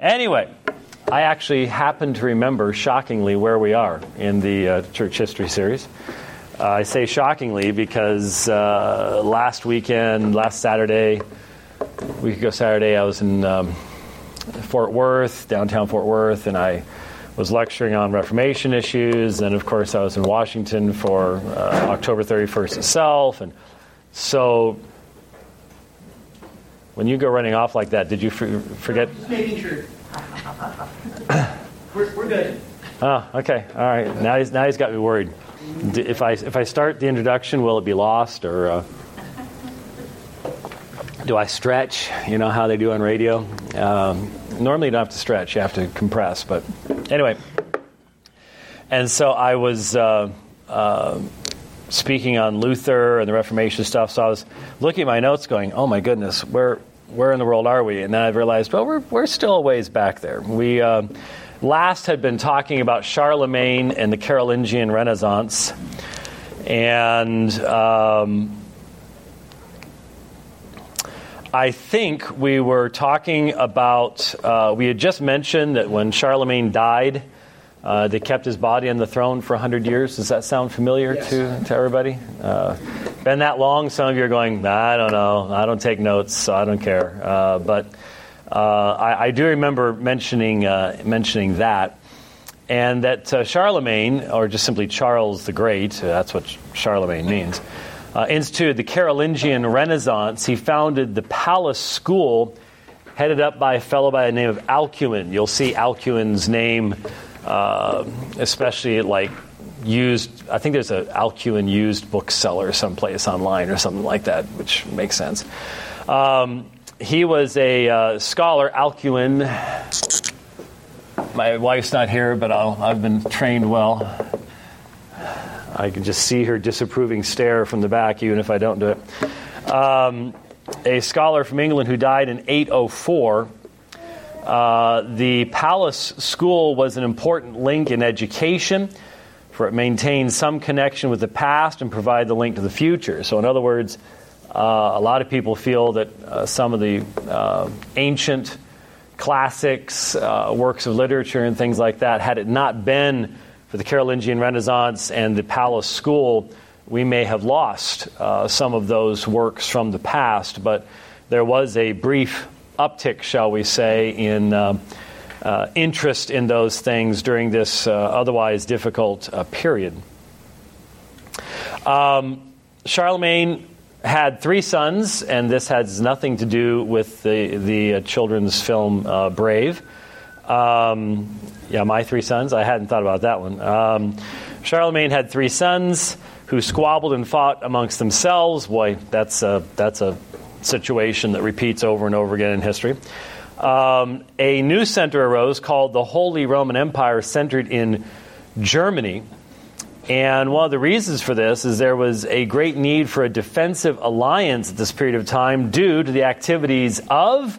Anyway, I actually happen to remember shockingly where we are in the uh, church history series. Uh, I say shockingly because uh, last weekend, last Saturday, week ago Saturday, I was in um, Fort Worth, downtown Fort Worth, and I was lecturing on Reformation issues. And of course, I was in Washington for uh, October 31st itself. And so, when you go running off like that, did you for- forget? Just making sure. we're, we're good. Oh, okay. All right. Now he's, now he's got me worried. D- If I, if I start the introduction, will it be lost or uh, do I stretch? You know how they do on radio? Um, normally, you don't have to stretch, you have to compress. But anyway. And so I was uh, uh, speaking on Luther and the Reformation stuff. So I was looking at my notes going, oh my goodness, where, where in the world are we? And then I realized, well, we're, we're still a ways back there. We uh, last had been talking about Charlemagne and the Carolingian Renaissance. And um, I think we were talking about, uh, we had just mentioned that when Charlemagne died, uh, they kept his body on the throne for 100 years. Does that sound familiar Yes. to, to everybody? Uh, been that long? Some of you are going, "Nah, I don't know. I don't take notes, so I don't care. Uh, but uh, I, I do remember mentioning, uh, mentioning that. And that uh, Charlemagne, or just simply Charles the Great, that's what Charlemagne means, uh, instituted the Carolingian Renaissance. He founded the Palace School, headed up by a fellow by the name of Alcuin. You'll see Alcuin's name, uh, especially like used. I think there's an Alcuin used bookseller someplace online or something like that, which makes sense. Um, he was a uh, scholar, Alcuin. My wife's not here, but I'll, I've been trained well. I can just see her disapproving stare from the back, even if I don't do it. Um, a scholar from England who died in 804. Uh, the Palace School was an important link in education, for it maintained some connection with the past and provided the link to the future. So, in other words, uh, a lot of people feel that uh, some of the uh, ancient classics, uh, works of literature, and things like that, had it not been for the Carolingian Renaissance and the Palace School, we may have lost uh, some of those works from the past. But there was a brief uptick, shall we say, in uh, uh, interest in those things during this uh, otherwise difficult uh, period. Um, Charlemagne had three sons, and this has nothing to do with the, the uh, children's film Brave. Um, yeah, my three sons. I hadn't thought about that one. Um, Charlemagne had three sons who squabbled and fought amongst themselves. Boy, that's a, that's a situation that repeats over and over again in history. Um, a new center arose called the Holy Roman Empire, centered in Germany. And one of the reasons for this is there was a great need for a defensive alliance at this period of time due to the activities of,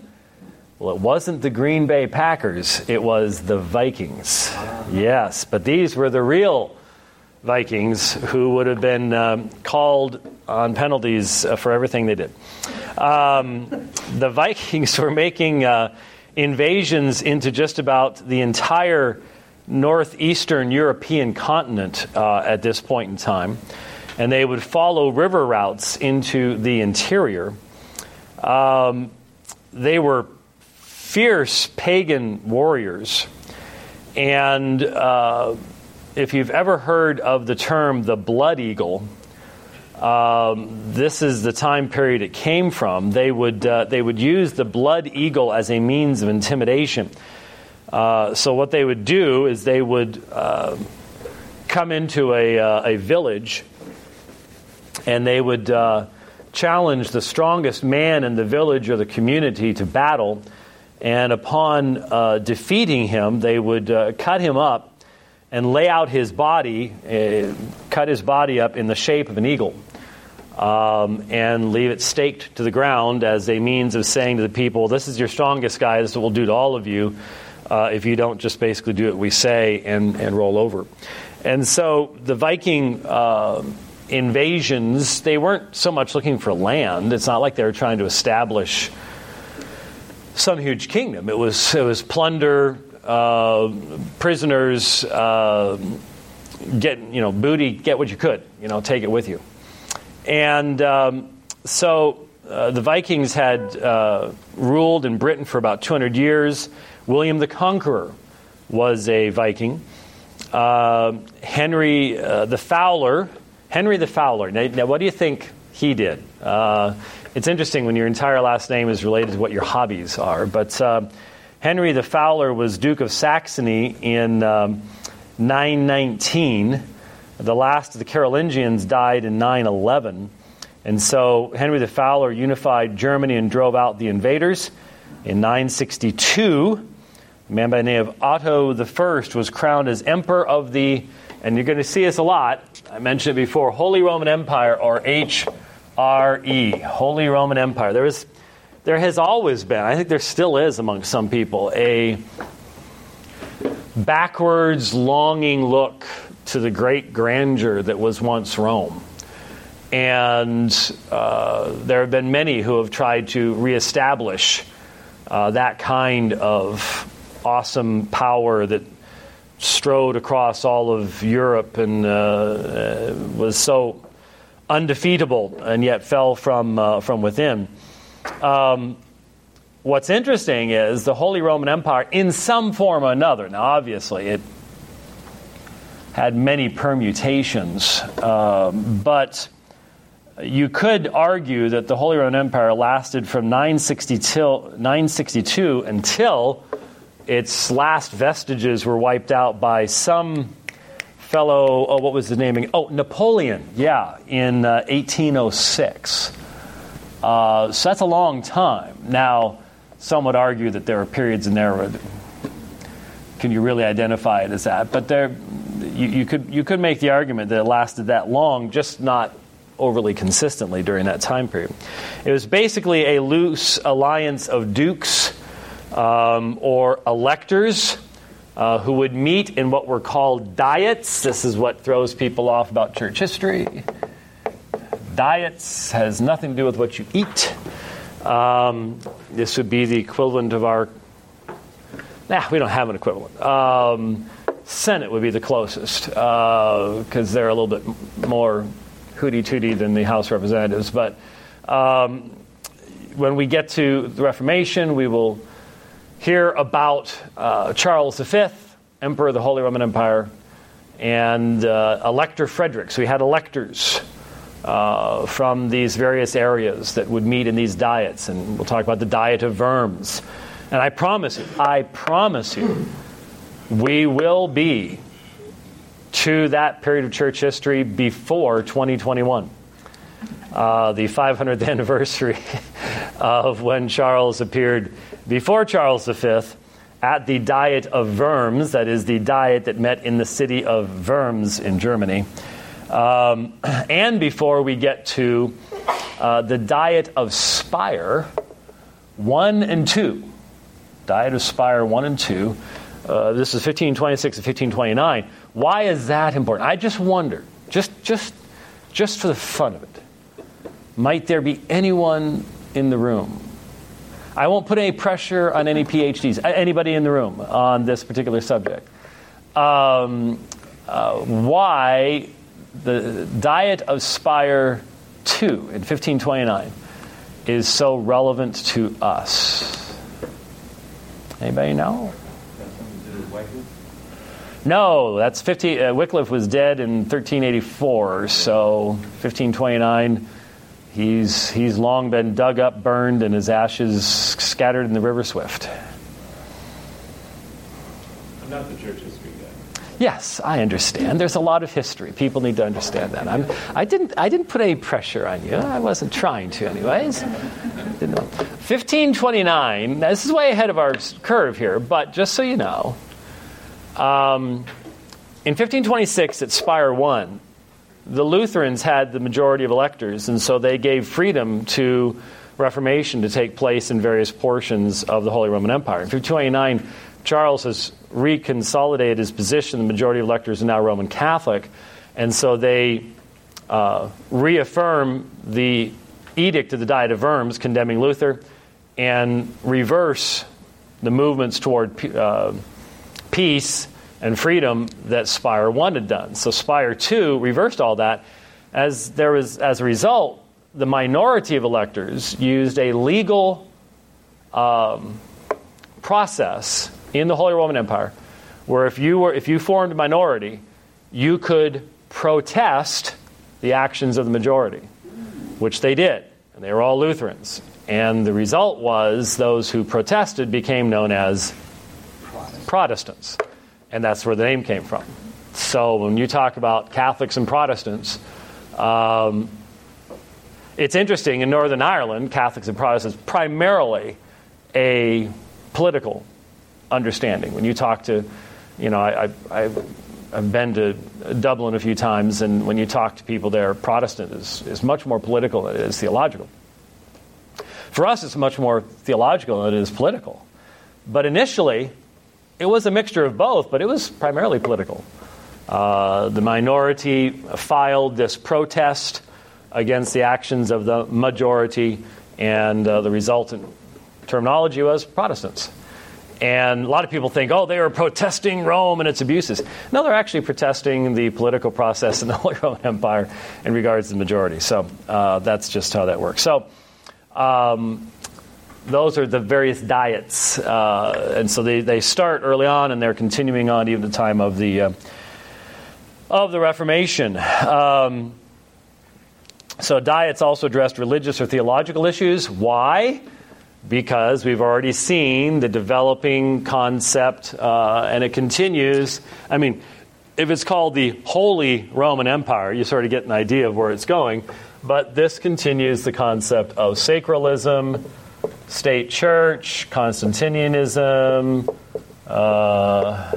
well, it wasn't the Green Bay Packers, it was the Vikings. Yes, but these were the real Vikings who would have been um, called on penalties uh, for everything they did. Um, the Vikings were making uh, invasions into just about the entire northeastern European continent uh, at this point in time, and they would follow river routes into the interior. Um, they were fierce pagan warriors, and uh, if you've ever heard of the term the blood eagle, um, this is the time period it came from. They would, uh, they would use the blood eagle as a means of intimidation. Uh, so, what they would do is they would uh, come into a, uh, a village and they would uh, challenge the strongest man in the village or the community to battle. And upon uh, defeating him, they would cut him up and lay out his body, cut his body up in the shape of an eagle. Um, and leave it staked to the ground as a means of saying to the people, This is your strongest guy, this we'll do to all of you uh, if you don't just basically do what we say and, and roll over. And so the Viking uh, invasions, they weren't so much looking for land. It's not like they were trying to establish some huge kingdom. It was it was plunder, uh, prisoners, uh, get you know booty, get what you could, you know, take it with you, and um, so uh, the Vikings had uh, ruled in Britain for about 200 years. William the Conqueror was a Viking. Uh, Henry the Fowler, Henry the Fowler. Now, now, what do you think he did? Uh, it's interesting when your entire last name is related to what your hobbies are. But uh, Henry the Fowler was Duke of Saxony in um, 919. The last of the Carolingians died in 911. And so Henry the Fowler unified Germany and drove out the invaders. In 962, a man by the name of Otto I was crowned as Emperor of the, and you're going to see this a lot, I mentioned it before, Holy Roman Empire, or HRE, Holy Roman Empire. There, is, there has always been, I think there still is among some people, a backwards longing look to the great grandeur that was once Rome. And uh, there have been many who have tried to reestablish uh, that kind of awesome power that strode across all of Europe and uh, uh was so undefeatable and yet fell from, uh, from within. Um, what's interesting is the Holy Roman Empire, in some form or another, now obviously it had many permutations, um, but you could argue that the Holy Roman Empire lasted from 962 until its last vestiges were wiped out by some fellow, oh, what was his name? Oh, Napoleon, yeah, in uh, 1806. Uh, so that's a long time. Now, some would argue that there are periods in there where can you really identify it as that? But there, you, you, could you could make the argument that it lasted that long, just not overly consistently during that time period. It was basically a loose alliance of dukes um, or electors uh, who would meet in what were called diets. This is what throws people off about church history. Diets has nothing to do with what you eat. Um, this would be the equivalent of our. Nah, we don't have an equivalent. Um, Senate would be the closest because uh, they're a little bit more hooty tooty than the House Representatives. But um, when we get to the Reformation, we will hear about uh, Charles V, Emperor of the Holy Roman Empire, and uh, Elector Frederick. So we had electors. Uh, from these various areas that would meet in these diets, and we'll talk about the diet of Worms. And I promise you, I promise you, we will be to that period of church history before 2021. Uh, the 500th anniversary of when Charles appeared before Charles V at the Diet of Worms, that is, the diet that met in the city of Worms in Germany, um, and before we get to uh, the Diet of Speyer 1 and 2. Diet of Speyer 1 and 2. Uh, this is 1526 and 1529 why is that important? I just wonder, just, just, just for the fun of it, might there be anyone in the room? I won't put any pressure on any PhDs, anybody in the room on this particular subject. Um, uh, why the diet of Speyer 2 in 1529 is so relevant to us? Anybody know? No, that's 50. Uh, Wycliffe was dead in 1384, so 1529. He's, he's long been dug up, burned, and his ashes scattered in the River Swift. Not the church history guy. Yes, I understand. There's a lot of history. People need to understand that. I'm, I, didn't, I didn't put any pressure on you. I wasn't trying to, anyways. 1529, this is way ahead of our curve here, but just so you know, um, in 1526, at Speyer 1, the Lutherans had the majority of electors, and so they gave freedom to Reformation to take place in various portions of the Holy Roman Empire. In 1529, Charles has reconsolidated his position. The majority of electors are now Roman Catholic, and so they uh, reaffirm the edict of the Diet of Worms condemning Luther and reverse the movements toward uh, peace and freedom that Speyer 1 had done. So Speyer 2 reversed all that. As, there was, as a result, the minority of electors used a legal um, process in the Holy Roman Empire where if you, were, if you formed a minority, you could protest the actions of the majority, which they did. And they were all Lutherans. And the result was those who protested became known as Protestants. And that's where the name came from. So when you talk about Catholics and Protestants, um, it's interesting in Northern Ireland, Catholics and Protestants, primarily a political understanding. When you talk to, you know, I, I, I've been to Dublin a few times, and when you talk to people there, Protestant is, is much more political than it is theological. For us, it's much more theological than it is political. But initially, it was a mixture of both, but it was primarily political. Uh, the minority filed this protest against the actions of the majority, and uh, the resultant terminology was Protestants. And a lot of people think, oh, they were protesting Rome and its abuses. No, they're actually protesting the political process in the Holy Roman Empire in regards to the majority. So uh, that's just how that works. So um, those are the various diets. Uh, and so they, they start early on and they're continuing on even the time of the, uh, of the Reformation. Um, so diets also addressed religious or theological issues. Why? because we've already seen the developing concept, uh, and it continues. I mean, if it's called the Holy Roman Empire, you sort of get an idea of where it's going. But this continues the concept of sacralism, state church, Constantinianism. Uh,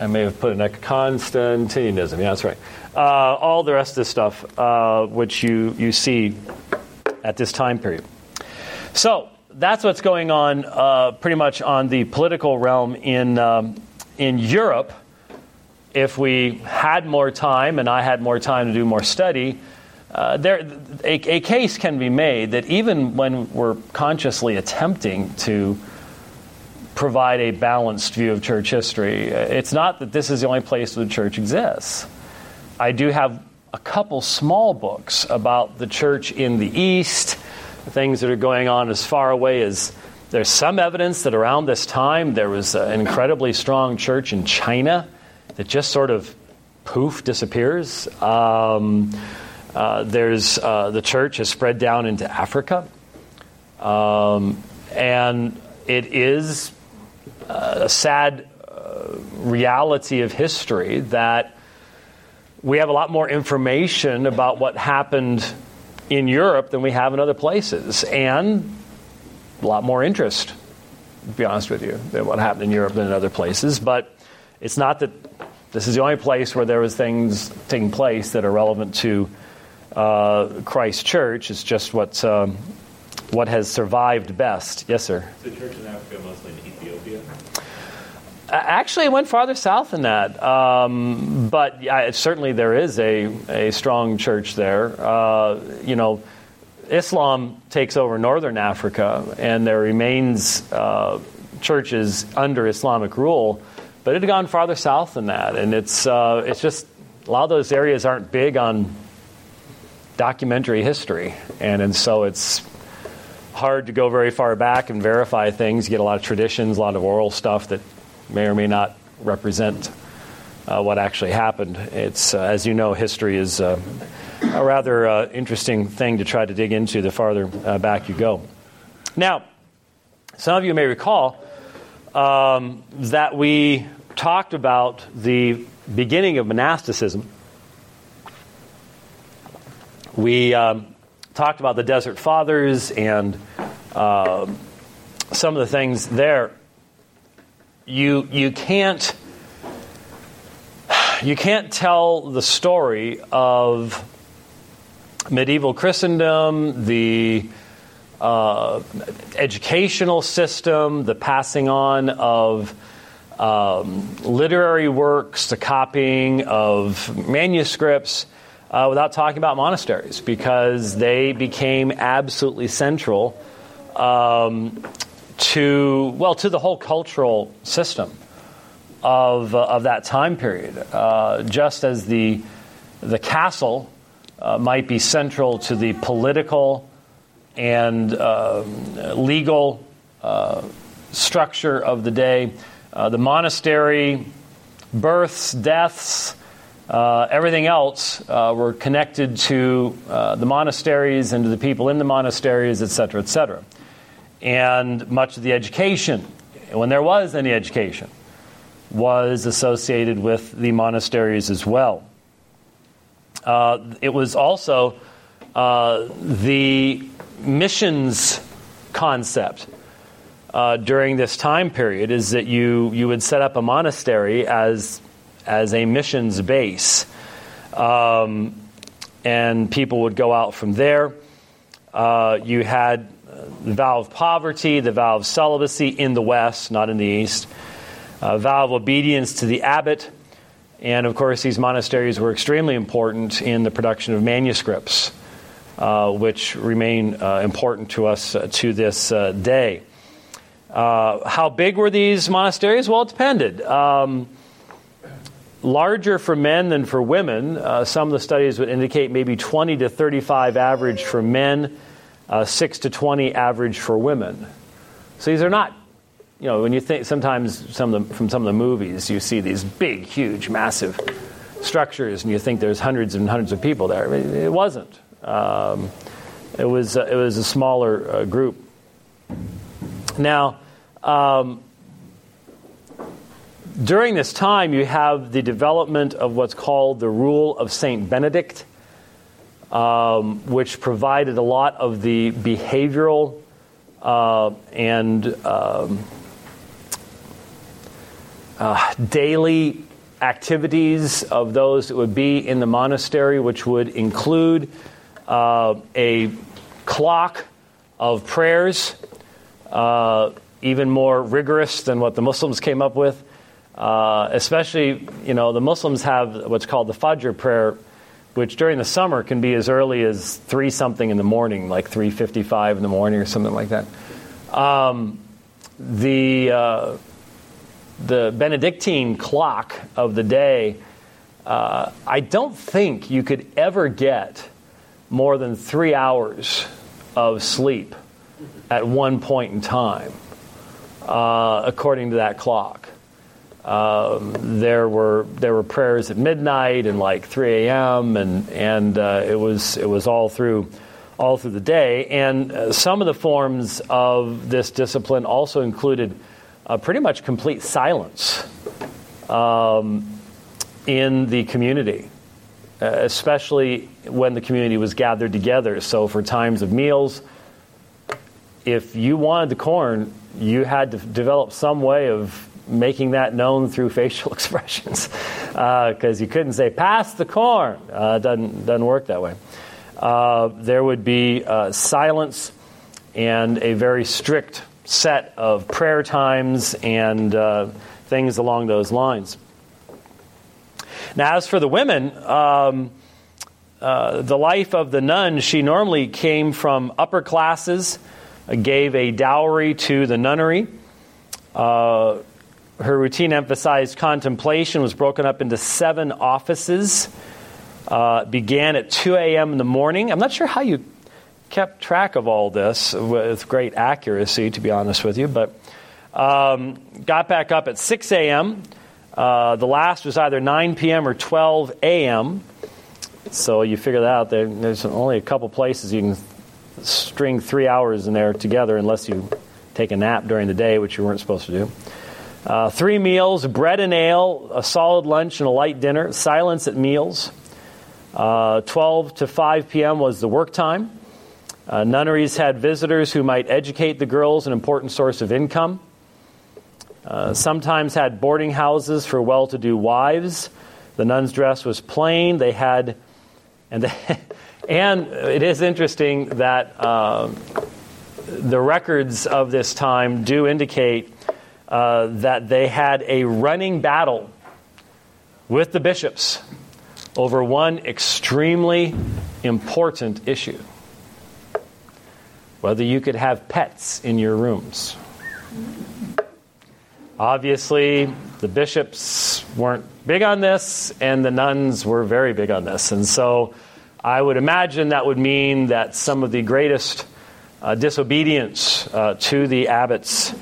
I may have put in a Constantinianism. Yeah, that's right. Uh, all the rest of this stuff, uh, which you, you see at this time period. So that's what's going on uh, pretty much on the political realm in, um, in Europe. If we had more time and I had more time to do more study, uh, there, a, a, case can be made that even when we're consciously attempting to provide a balanced view of church history, it's not that this is the only place where the church exists. I do have a couple small books about the church in the East, things that are going on as far away as there's some evidence that around this time there was an incredibly strong church in China that just sort of poof disappears. Um, uh, there's uh, the church has spread down into Africa, um, and it is a sad uh, reality of history that we have a lot more information about what happened in Europe than we have in other places, and a lot more interest, to be honest with you, than what happened in Europe than in other places. But it's not that this is the only place where there was things taking place that are relevant to uh, Christ Church. It's just what um, what has survived best. Yes, sir. Is the church in Africa mostly in Ethiopia? Actually, it went farther south than that. Um, but yeah, certainly there is a, a strong church there. Uh, you know, Islam takes over northern Africa, and there remains uh, churches under Islamic rule. But it had gone farther south than that, and it's uh, it's just a lot of those areas aren't big on documentary history, and and so it's hard to go very far back and verify things. You get a lot of traditions, a lot of oral stuff that may or may not represent uh, what actually happened. It's, uh, as you know, history is uh, a rather uh, interesting thing to try to dig into the farther uh, back you go. Now, some of you may recall um, that we talked about the beginning of monasticism. We um, talked about the Desert Fathers and uh, some of the things there. You you can't you can't tell the story of medieval Christendom, the uh, educational system, the passing on of um, literary works, the copying of manuscripts, uh, without talking about monasteries because they became absolutely central um, to well to the whole cultural system of, uh, of that time period. Uh, just as the the castle uh, might be central to the political and um, legal uh, structure of the day, uh, the monastery, births, deaths. Uh, everything else uh, were connected to uh, the monasteries and to the people in the monasteries, et cetera, et cetera. And much of the education, when there was any education, was associated with the monasteries as well. Uh, it was also uh, the missions concept uh, during this time period is that you, you would set up a monastery as, as a missions base. Um, and people would go out from there. Uh, you had the vow of poverty, the vow of celibacy in the West, not in the East, a vow of obedience to the abbot, and of course, these monasteries were extremely important in the production of manuscripts, uh, which remain uh, important to us uh, to this uh, day. Uh, how big were these monasteries? Well, it depended. Um, larger for men than for women. Uh, some of the studies would indicate maybe 20 to 35 average for men, 6 to 20 average for women. So these are not you know, when you think sometimes some the, from some of the movies, you see these big, huge, massive structures, and you think there's hundreds and hundreds of people there. It wasn't. Um, it was uh, it was a smaller uh, group. Now, um, during this time, you have the development of what's called the Rule of Saint Benedict, um, which provided a lot of the behavioral uh, and um, uh, daily activities of those that would be in the monastery, which would include uh, a clock of prayers, uh, even more rigorous than what the Muslims came up with. Uh, especially, you know, the Muslims have what's called the Fajr prayer, which during the summer can be as early as three something in the morning, like three fifty-five in the morning or something like that. Um, the uh, the Benedictine clock of the day, uh, I don't think you could ever get more than three hours of sleep at one point in time, uh, according to that clock. Um, there were there were prayers at midnight and like 3 a.m. and and uh, it was it was all through all through the day. And uh, some of the forms of this discipline also included uh, pretty much complete silence um, in the community, uh, especially when the community was gathered together. So, for times of meals, if you wanted the corn, you had to develop some way of making that known through facial expressions because uh, you couldn't say pass the corn uh, it doesn't, doesn't work that way uh, there would be silence and a very strict set of prayer times and uh, things along those lines. Now, as for the women, um, uh, the life of the nun, she normally came from upper classes, gave a dowry to the nunnery. Her routine emphasized contemplation, was broken up into seven offices. Uh, began at 2 a.m. in the morning. I'm not sure how you kept track of all this with great accuracy, to be honest with you, but um, got back up at 6 a.m. Uh, the last was either 9 p.m. or 12 a.m. So you figure that out. There, there's only a couple places you can string three hours in there together unless you take a nap during the day, which you weren't supposed to do. Uh, three meals bread and ale, a solid lunch, and a light dinner, silence at meals. Uh, 12 to 5 p.m. was the work time. Uh, nunneries had visitors who might educate the girls, an important source of income. Uh, sometimes had boarding houses for well to do wives. The nun's dress was plain. They had, and, and it is interesting that uh, the records of this time do indicate uh, that they had a running battle with the bishops over one extremely important issue whether you could have pets in your rooms. Obviously, the bishops weren't big on this, and the nuns were very big on this. And so I would imagine that would mean that some of the greatest uh, disobedience uh, to the abbots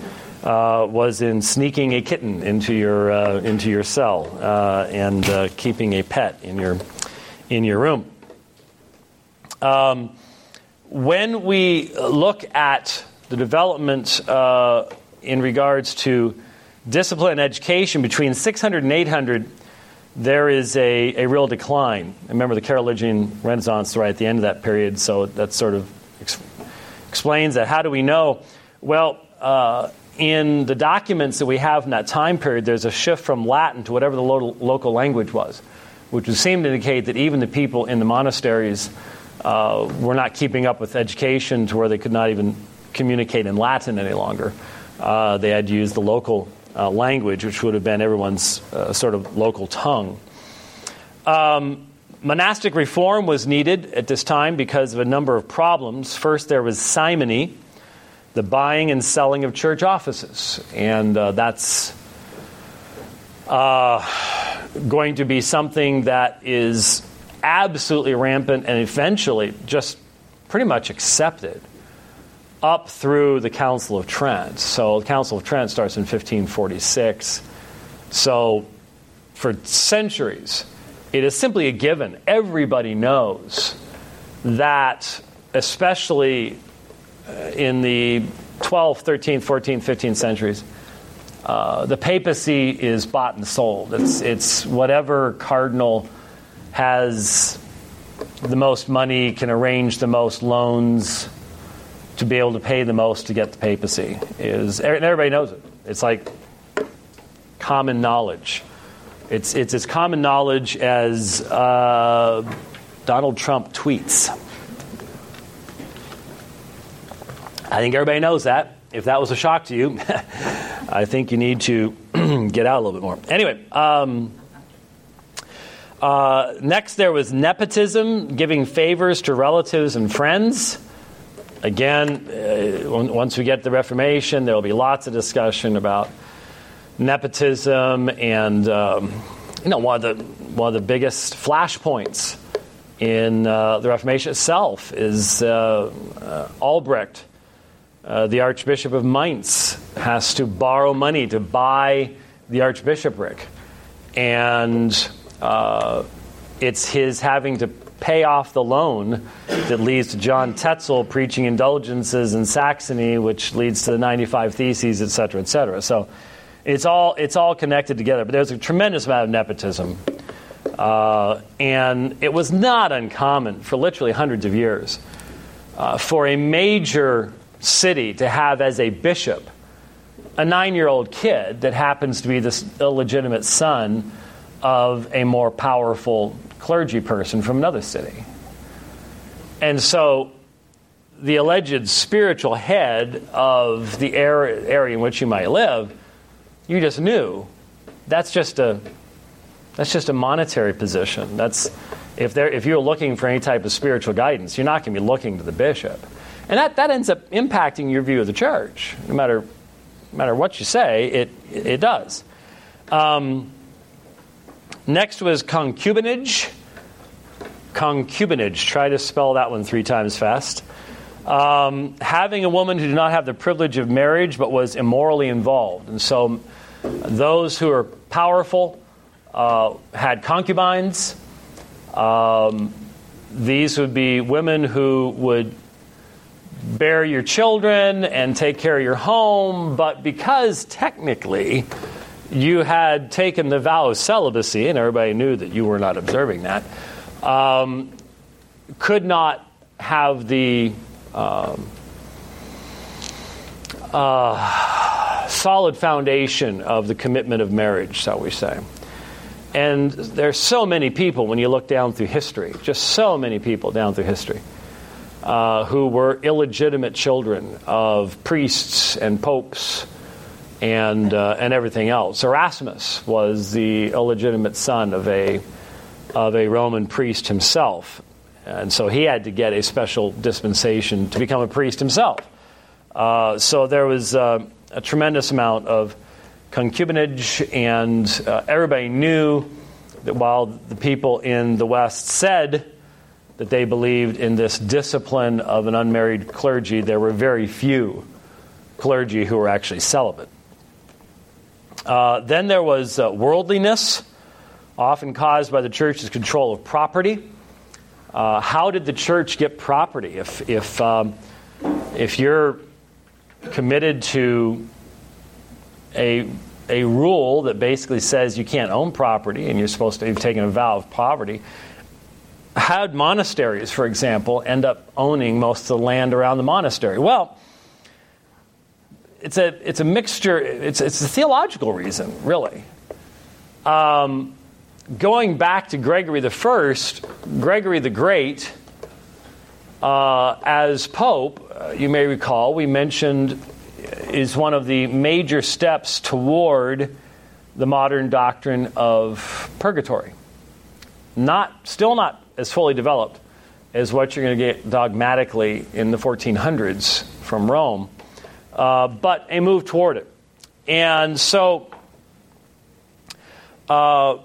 uh, was in sneaking a kitten into your, uh, into your cell uh, and uh, keeping a pet in your, in your room. Um, when we look at the development uh, in regards to discipline and education between 600 and 800, there is a, a real decline. Remember the Carolingian Renaissance right at the end of that period, so that sort of ex- explains that. How do we know? Well, uh, in the documents that we have in that time period, there's a shift from Latin to whatever the lo- local language was, which would seem to indicate that even the people in the monasteries uh, were not keeping up with education to where they could not even communicate in Latin any longer. Uh, they had to use the local uh, language, which would have been everyone's uh, sort of local tongue. Um, monastic reform was needed at this time because of a number of problems. First, there was simony, the buying and selling of church offices, and uh, that's uh, going to be something that is absolutely rampant and eventually just pretty much accepted up through the Council of Trent. So the Council of Trent starts in 1546. So for centuries, it is simply a given. Everybody knows that, especially in the 12th, 13th, 14th, 15th centuries, uh, the papacy is bought and sold. It's, it's whatever cardinal has the most money, can arrange the most loans to be able to pay the most to get the papacy. Is and everybody knows it. It's like common knowledge. It's it's as common knowledge as uh, Donald Trump tweets. I think everybody knows that. If that was a shock to you, I think you need to get out a little bit more. Anyway. Um, uh, next, there was nepotism, giving favors to relatives and friends. Again, uh, once we get the Reformation, there will be lots of discussion about nepotism, and um, you know one of the one of the biggest flashpoints in uh, the Reformation itself is uh, uh, Albrecht, uh, the Archbishop of Mainz, has to borrow money to buy the archbishopric, and uh, it's his having to pay off the loan that leads to John Tetzel preaching indulgences in Saxony, which leads to the 95 Theses, et cetera, et cetera. So it's all, it's all connected together. But there's a tremendous amount of nepotism. Uh, and it was not uncommon for literally hundreds of years uh, for a major city to have as a bishop a nine year old kid that happens to be the illegitimate son of a more powerful clergy person from another city. And so the alleged spiritual head of the area, in which you might live, you just knew that's just a that's just a monetary position. That's if if you're looking for any type of spiritual guidance, you're not going to be looking to the bishop, and that, that ends up impacting your view of the church. No matter no matter what you say, it it does. Um, Next was concubinage. Concubinage. Try to spell that one three times fast. Um, having a woman who did not have the privilege of marriage but was immorally involved. And so those who are powerful uh, had concubines. Um, these would be women who would bear your children and take care of your home, but because technically you had taken the vow of celibacy, and everybody knew that you were not observing that, um, could not have the um, uh, solid foundation of the commitment of marriage, shall we say. And there's so many people when you look down through history, just so many people down through history, uh, who were illegitimate children of priests and popes and, uh, and everything else. Erasmus was the illegitimate son of a, of a Roman priest himself. And so he had to get a special dispensation to become a priest himself. Uh, so there was uh, a tremendous amount of concubinage, and uh, everybody knew that while the people in the West said that they believed in this discipline of an unmarried clergy, there were very few clergy who were actually celibate. Uh, then there was uh, worldliness, often caused by the church's control of property. Uh, how did the church get property? If, if, um, if you're committed to a, a rule that basically says you can't own property and you're supposed to have taken a vow of poverty, how did monasteries, for example, end up owning most of the land around the monastery? Well, it's a, it's a mixture, it's, it's a theological reason, really. Um, going back to Gregory the First, Gregory the Great, uh, as Pope, uh, you may recall, we mentioned is one of the major steps toward the modern doctrine of purgatory. Not, still not as fully developed as what you're going to get dogmatically in the 1400s from Rome, uh, but a move toward it. And so, uh,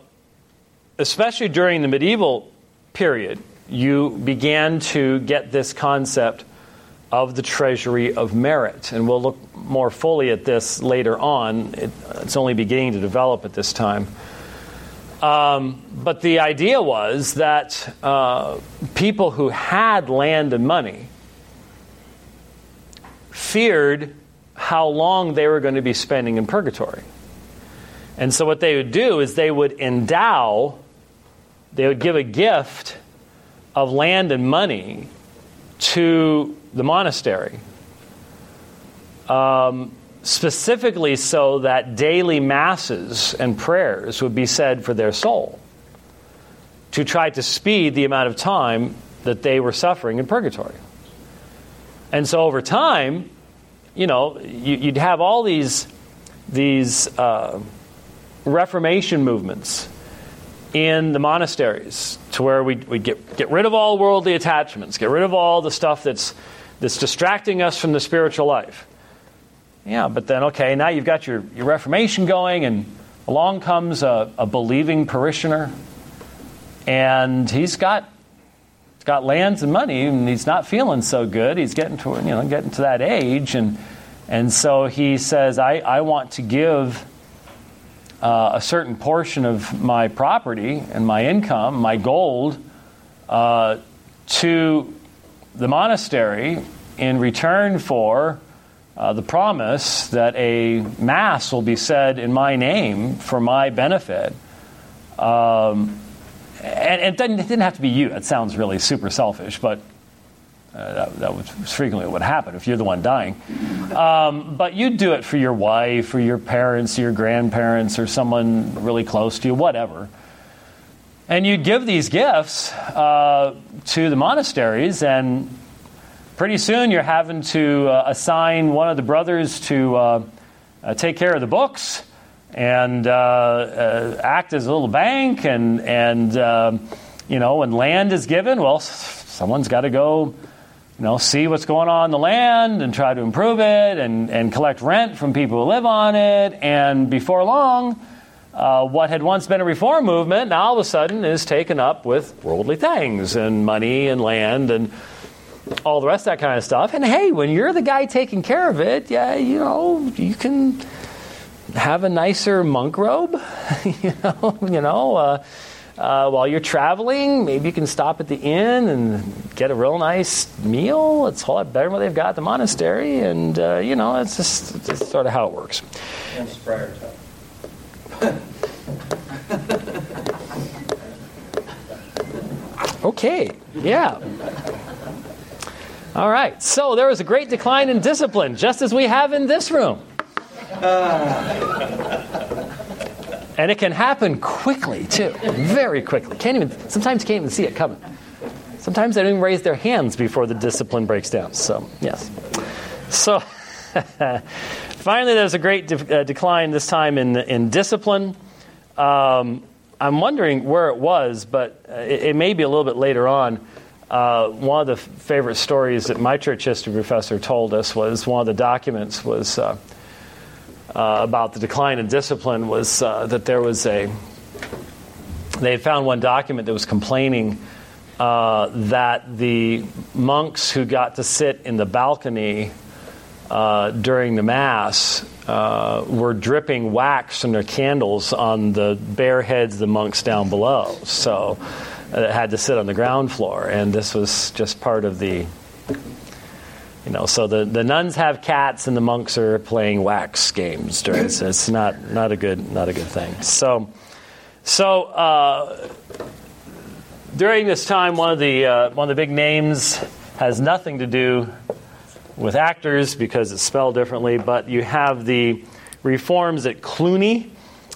especially during the medieval period, you began to get this concept of the treasury of merit. And we'll look more fully at this later on. It, it's only beginning to develop at this time. Um, but the idea was that uh, people who had land and money feared how long they were going to be spending in purgatory. And so, what they would do is they would endow, they would give a gift of land and money to the monastery. Um, specifically so that daily masses and prayers would be said for their soul to try to speed the amount of time that they were suffering in purgatory. And so over time, you know, you, would have all these, these uh, Reformation movements in the monasteries to where we'd, we'd get, get rid of all worldly attachments, get rid of all the stuff that's, that's distracting us from the spiritual life. Yeah, but then, okay, now you've got your, your Reformation going, and along comes a, a believing parishioner, and he's got, he's got lands and money, and he's not feeling so good. He's getting to, you know, getting to that age, and, and so he says, I, I want to give uh, a certain portion of my property and my income, my gold, uh, to the monastery in return for uh, the promise that a Mass will be said in my name for my benefit. Um, and, and it, didn't, it, didn't, have to be you. It sounds really super selfish, but uh, that, that, was frequently what would happen if you're the one dying. Um, but you'd do it for your wife or your parents or your grandparents or someone really close to you, whatever. And you'd give these gifts uh, to the monasteries, and pretty soon you're having to uh, assign one of the brothers to uh, uh, take care of the books and uh, uh, act as a little bank and and um, you know when land is given well someone's got to go you know see what's going on in the land and try to improve it and, and collect rent from people who live on it. And before long uh, what had once been a reform movement now all of a sudden is taken up with worldly things and money and land and all the rest of that kind of stuff. And hey, when you're the guy taking care of it, yeah, you know, you can have a nicer monk robe, you know, you know. Uh, uh, while you're traveling, maybe you can stop at the inn and get a real nice meal. It's a whole lot better than what they've got at the monastery, and uh, you know, it's just it's sort of how it works. okay, yeah. All right. So there was a great decline in discipline, just as we have in this room. and it can happen quickly, too. Very quickly. Can't even, sometimes can't even see it coming. Sometimes they don't even raise their hands before the discipline breaks down. So, yes. So, finally, there's a great de- uh, decline this time in, in discipline. Um, I'm wondering where it was, but it, it may be a little bit later on. Uh, one of the f- favorite stories that my church history professor told us was one of the documents was uh, uh, about the decline in discipline was uh, that there was a they had found one document that was complaining uh, that the monks who got to sit in the balcony uh, during the mass were dripping wax from their candles on the bare heads of the monks down below. So uh, it had to sit on the ground floor, and this was just part of the. You know, so the, the nuns have cats and the monks are playing wax games during. So it's not not a good not a good thing. So, so uh, during this time, one of the uh, one of the big names has nothing to do with actors because it's spelled differently, but you have the reforms at Cluny.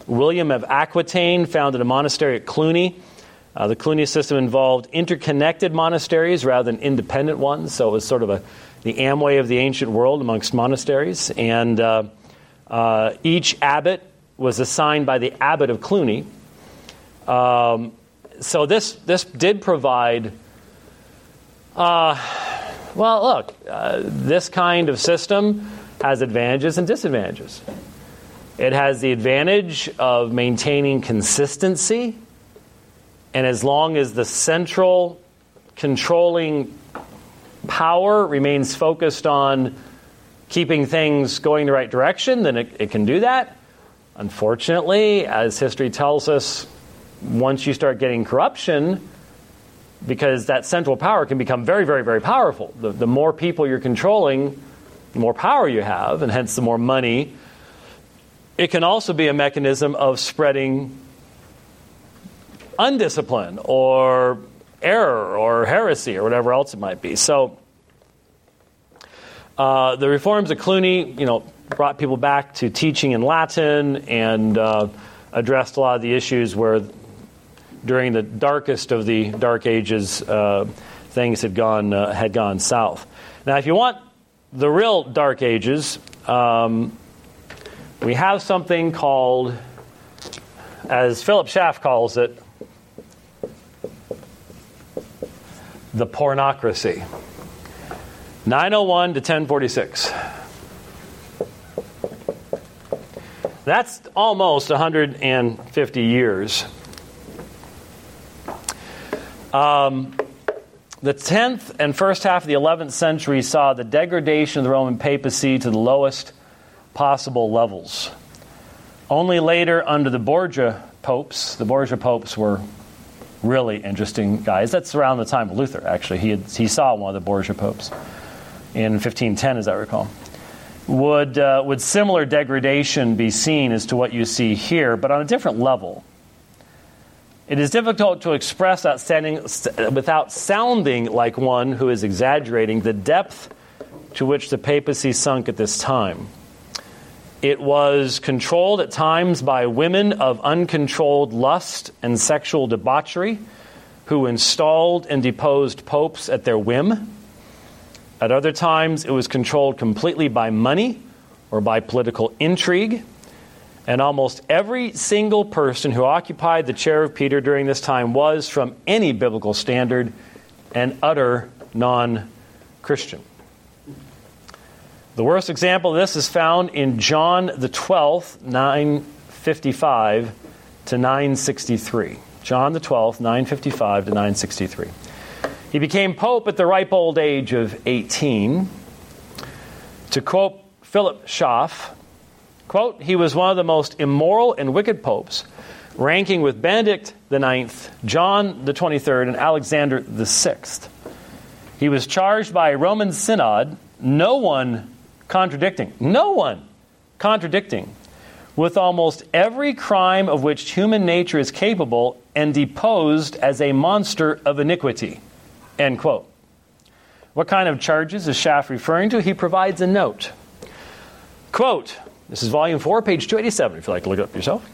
William of Aquitaine founded a monastery at Cluny. Uh, the Cluny system involved interconnected monasteries rather than independent ones, so it was sort of a, the Amway of the ancient world amongst monasteries. And uh, uh, each abbot was assigned by the abbot of Cluny. Um, so this, this did provide uh, well, look, uh, this kind of system has advantages and disadvantages. It has the advantage of maintaining consistency, and as long as the central controlling power remains focused on keeping things going the right direction, then it, it can do that. Unfortunately, as history tells us, once you start getting corruption, because that central power can become very, very, very powerful. The, the more people you're controlling, the more power you have, and hence the more money. It can also be a mechanism of spreading undiscipline or error or heresy or whatever else it might be. So, uh, the reforms of Cluny, you know, brought people back to teaching in Latin and uh, addressed a lot of the issues where during the darkest of the dark ages, uh, things had gone uh, had gone south. Now, if you want the real dark ages, um, we have something called, as Philip Schaff calls it, the pornocracy. 901 to 1046. That's almost 150 years um, the 10th and first half of the 11th century saw the degradation of the Roman papacy to the lowest possible levels. Only later, under the Borgia popes, the Borgia popes were really interesting guys. That's around the time of Luther, actually. He, had, he saw one of the Borgia popes in 1510, as I recall. Would, uh, would similar degradation be seen as to what you see here, but on a different level? It is difficult to express outstanding without sounding like one who is exaggerating the depth to which the papacy sunk at this time. It was controlled at times by women of uncontrolled lust and sexual debauchery who installed and deposed popes at their whim. At other times, it was controlled completely by money or by political intrigue. And almost every single person who occupied the chair of Peter during this time was, from any biblical standard, an utter non Christian. The worst example of this is found in John the 12th, 955 to 963. John the 12th, 955 to 963. He became pope at the ripe old age of 18. To quote Philip Schaff, Quote, he was one of the most immoral and wicked popes, ranking with Benedict IX, John the 23rd, and Alexander the 6th. He was charged by a Roman synod, no one contradicting, no one contradicting, with almost every crime of which human nature is capable and deposed as a monster of iniquity. End quote. What kind of charges is Schaff referring to? He provides a note. Quote, this is volume 4, page 287, if you'd like to look it up yourself.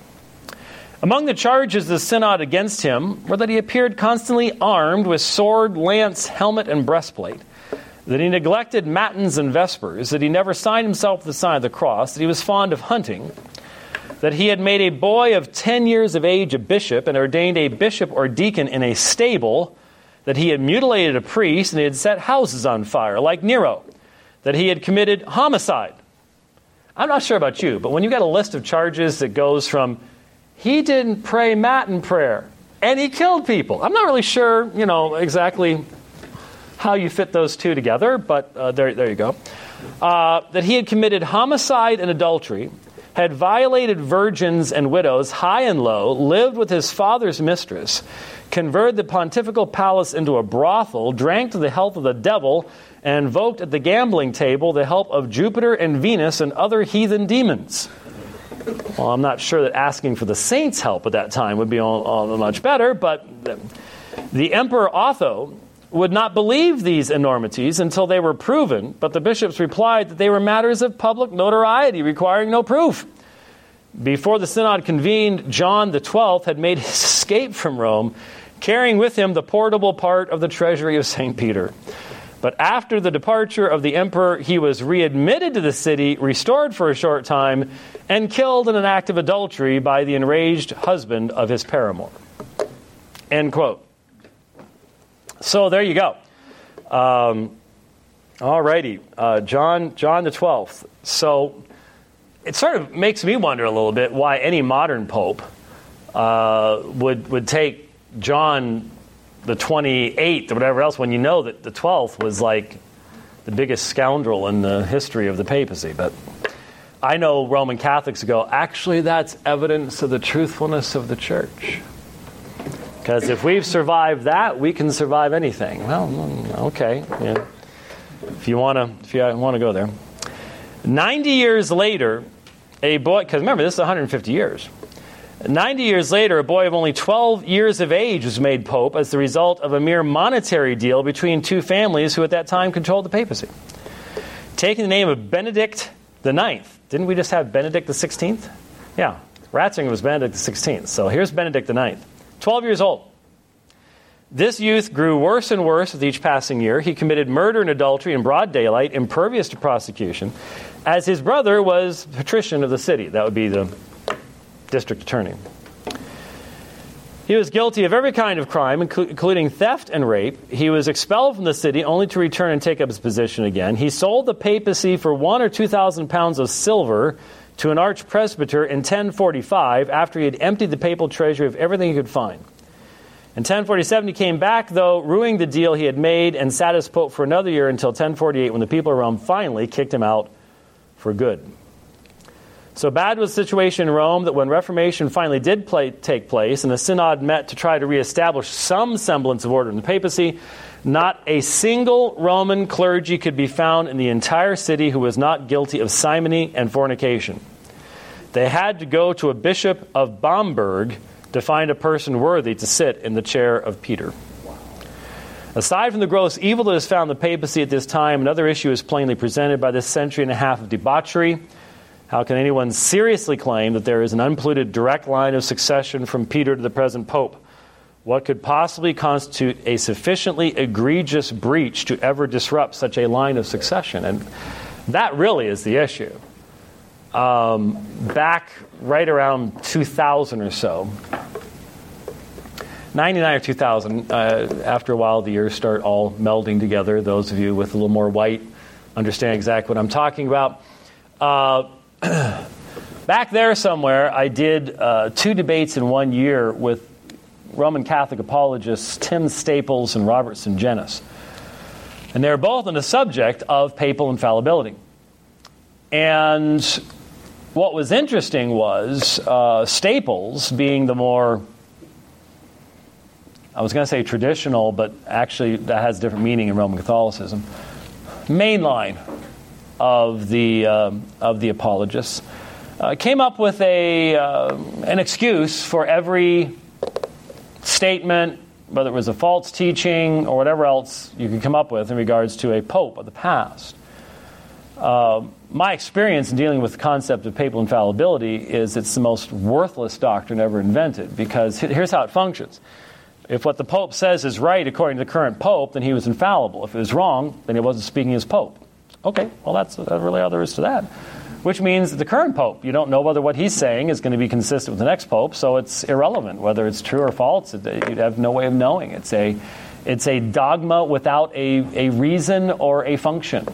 Among the charges the synod against him were that he appeared constantly armed with sword, lance, helmet, and breastplate, that he neglected matins and vespers, that he never signed himself the sign of the cross, that he was fond of hunting, that he had made a boy of 10 years of age a bishop and ordained a bishop or deacon in a stable, that he had mutilated a priest and he had set houses on fire, like Nero, that he had committed homicide. I'm not sure about you, but when you got a list of charges that goes from he didn't pray Matin prayer and he killed people, I'm not really sure, you know, exactly how you fit those two together, but uh, there, there you go. Uh, that he had committed homicide and adultery, had violated virgins and widows high and low, lived with his father's mistress, converted the pontifical palace into a brothel, drank to the health of the devil, and invoked at the gambling table the help of Jupiter and Venus and other heathen demons. Well, I'm not sure that asking for the saints' help at that time would be all, all much better, but the, Emperor Otho would not believe these enormities until they were proven, but the bishops replied that they were matters of public notoriety requiring no proof. Before the synod convened, John the Twelfth had made his escape from Rome, carrying with him the portable part of the treasury of St. Peter. But after the departure of the emperor, he was readmitted to the city, restored for a short time, and killed in an act of adultery by the enraged husband of his paramour. End quote. So there you go. Um, all righty, uh, John, John the Twelfth. So it sort of makes me wonder a little bit why any modern pope uh, would would take John the 28th or whatever else when you know that the 12th was like the biggest scoundrel in the history of the papacy. But I know Roman Catholics go, actually, that's evidence of the truthfulness of the church. Because if we've survived that, we can survive anything. Well, mm, okay, yeah. If you want to, if you want to go there. 90 years later, a boy, because remember, this is 150 years. 90 years later, a boy of only 12 years of age was made pope as the result of a mere monetary deal between two families who at that time controlled the papacy. Taking the name of Benedict the Ninth. Didn't we just have Benedict the 16th? Yeah, Ratzinger was Benedict the 16th. So here's Benedict the Ninth. 12 years old. This youth grew worse and worse with each passing year. He committed murder and adultery in broad daylight, impervious to prosecution, as his brother was patrician of the city. That would be the district attorney. He was guilty of every kind of crime, including theft and rape. He was expelled from the city only to return and take up his position again. He sold the papacy for one or two thousand pounds of silver to an arch presbyter in 1045 after he had emptied the papal treasury of everything he could find. In 1047, he came back, though, ruining the deal he had made and sat as pope for another year until 1048 when the people of Rome finally kicked him out for good. So bad was the situation in Rome that when Reformation finally did play, take place and the synod met to try to reestablish some semblance of order in the papacy, not a single Roman clergy could be found in the entire city who was not guilty of simony and fornication. They had to go to a bishop of Bamberg to find a person worthy to sit in the chair of Peter. Aside from the gross evil that is found the papacy at this time, another issue is plainly presented by this century and a half of debauchery how can anyone seriously claim that there is an unpolluted direct line of succession from Peter to the present Pope? What could possibly constitute a sufficiently egregious breach to ever disrupt such a line of succession? And that really is the issue. Um, back right around 2000 or so, 99 or 2000, uh, after a while, the years start all melding together. Those of you with a little more white understand exactly what I'm talking about. Uh, back there somewhere, I did uh, two debates in one year with Roman Catholic apologists Tim Staples and Robert Sungenis. And they were both on the subject of papal infallibility. And what was interesting was uh, Staples, being the more, I was going to say traditional, but actually that has a different meaning in Roman Catholicism, mainline of the, uh, of the apologists, uh, came up with a, uh, an excuse for every statement, whether it was a false teaching or whatever else you could come up with in regards to a pope of the past. Uh, my experience in dealing with the concept of papal infallibility is it's the most worthless doctrine ever invented because here's how it functions. If what the Pope says is right according to the current Pope, then he was infallible. If it was wrong, then he wasn't speaking as Pope. Okay, well, that's, that's really all there is to that. Which means the current pope, you don't know whether what he's saying is going to be consistent with the next pope, so it's irrelevant whether it's true or false. You'd have no way of knowing. It's a, it's a dogma without a, a reason or a function.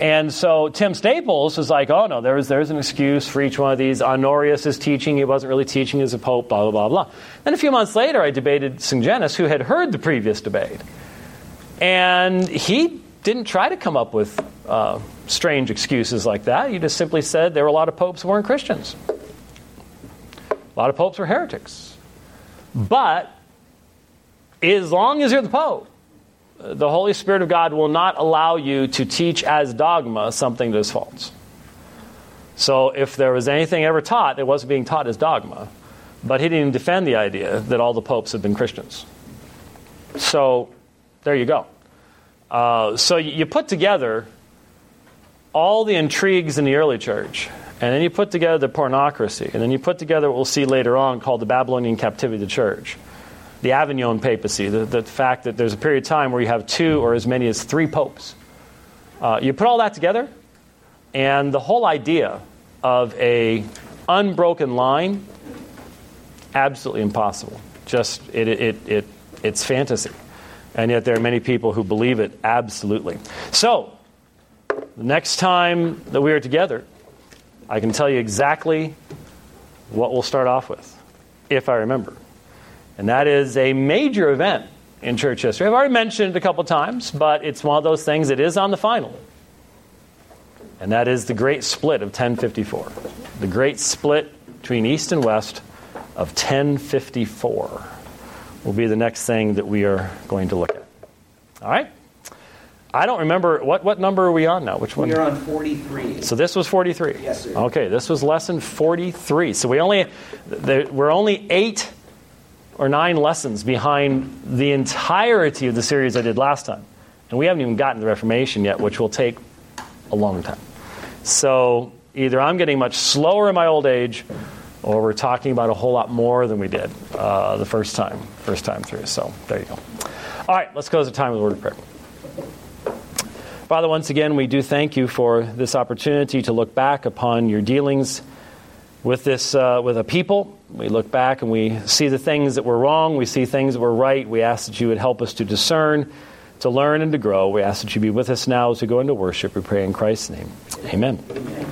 And so Tim Staples was like, oh no, there's, there's an excuse for each one of these. Honorius is teaching, he wasn't really teaching as a pope, blah, blah, blah, blah. Then a few months later, I debated Sungenis, who had heard the previous debate. And he didn't try to come up with uh, strange excuses like that. He just simply said there were a lot of popes who weren't Christians. A lot of popes were heretics. But as long as you're the pope, the Holy Spirit of God will not allow you to teach as dogma something that is false. So if there was anything ever taught, it wasn't being taught as dogma. But he didn't defend the idea that all the popes have been Christians. So there you go. Uh, so you put together all the intrigues in the early church, and then you put together the pornocracy, and then you put together what we'll see later on called the Babylonian captivity of the church the Avignon papacy, the, the fact that there's a period of time where you have two or as many as three popes. Uh, you put all that together, and the whole idea of a unbroken line, absolutely impossible. Just it, it, it, it's fantasy. And yet there are many people who believe it absolutely. So, the next time that we are together, I can tell you exactly what we'll start off with, if I remember. And that is a major event in church history. I've already mentioned it a couple times, but it's one of those things that is on the final. And that is the great split of 1054. The great split between East and West of 1054 will be the next thing that we are going to look at. All right? I don't remember what what number are we on now? Which one? We're on 43. So this was 43. Yes, sir. Okay, this was lesson 43. So we only there, we're only 8 or nine lessons behind the entirety of the series I did last time. And we haven't even gotten to the Reformation yet, which will take a long time. So either I'm getting much slower in my old age, or we're talking about a whole lot more than we did uh, the first time, first time through. So there you go. All right, let's close the time with a word of prayer. Father, once again, we do thank you for this opportunity to look back upon your dealings with this uh, with a people. We look back and we see the things that were wrong. We see things that were right. We ask that you would help us to discern, to learn, and to grow. We ask that you be with us now as we go into worship. We pray in Christ's name. Amen.